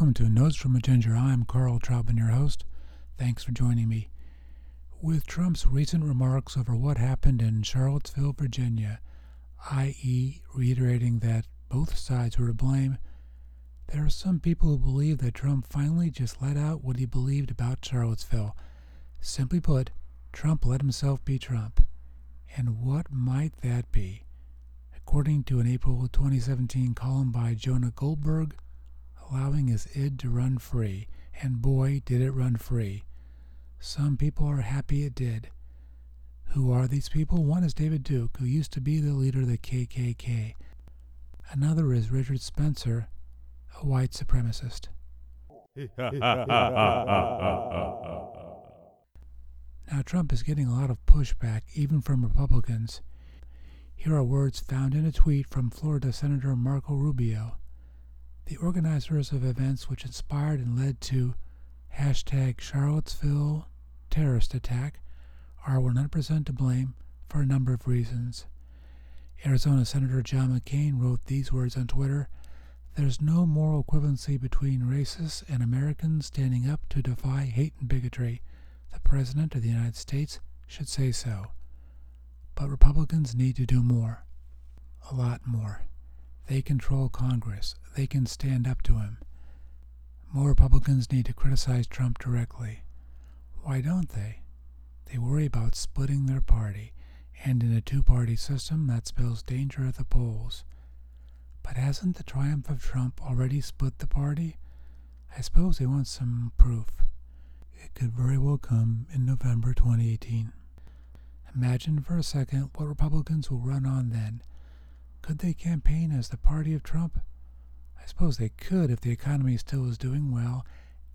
Notes from a Ginger. I'm Carl Troutman, your host. Thanks for joining me. With Trump's recent remarks over what happened in Charlottesville, Virginia, i.e., reiterating that both sides were to blame, there are some people who believe that Trump finally just let out what he believed about Charlottesville. Simply put, Trump let himself be Trump. And what might that be? According to an April 2017 column by Jonah Goldberg, allowing his id to run free, and boy, did it run free. Some people are happy it did. Who are these people? One is David Duke, who used to be the leader of the KKK. Another is Richard Spencer, a white supremacist. now, Trump is getting a lot of pushback, even from Republicans. Here are words found in a tweet from Florida Senator Marco Rubio. The organizers of events which inspired and led to hashtag Charlottesville terrorist attack are 100% to blame for a number of reasons. Arizona Senator John McCain wrote these words on Twitter There's no moral equivalency between racists and Americans standing up to defy hate and bigotry. The President of the United States should say so. But Republicans need to do more. A lot more. They control Congress. They can stand up to him. More Republicans need to criticize Trump directly. Why don't they? They worry about splitting their party, and in a two party system, that spells danger at the polls. But hasn't the triumph of Trump already split the party? I suppose they want some proof. It could very well come in November 2018. Imagine for a second what Republicans will run on then could they campaign as the party of Trump? I suppose they could if the economy still is doing well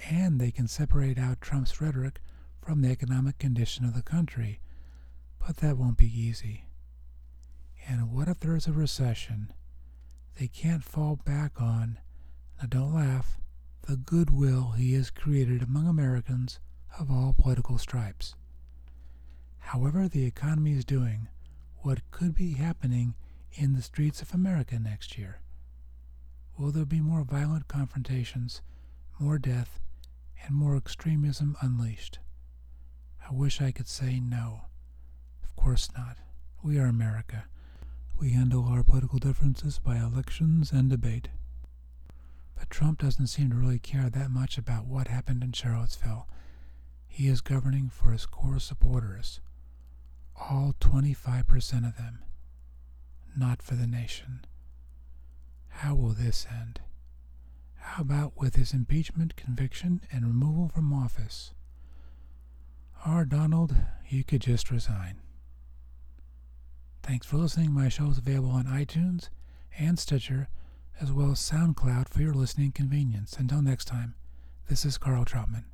and they can separate out Trump's rhetoric from the economic condition of the country. But that won't be easy. And what if there is a recession? They can't fall back on, now don't laugh, the goodwill he has created among Americans of all political stripes. However, the economy is doing, what could be happening in the streets of America next year? Will there be more violent confrontations, more death, and more extremism unleashed? I wish I could say no. Of course not. We are America. We handle our political differences by elections and debate. But Trump doesn't seem to really care that much about what happened in Charlottesville. He is governing for his core supporters, all 25% of them not for the nation. How will this end? How about with his impeachment, conviction, and removal from office? Or, Donald, you could just resign. Thanks for listening. My show is available on iTunes and Stitcher, as well as SoundCloud for your listening convenience. Until next time, this is Carl Troutman.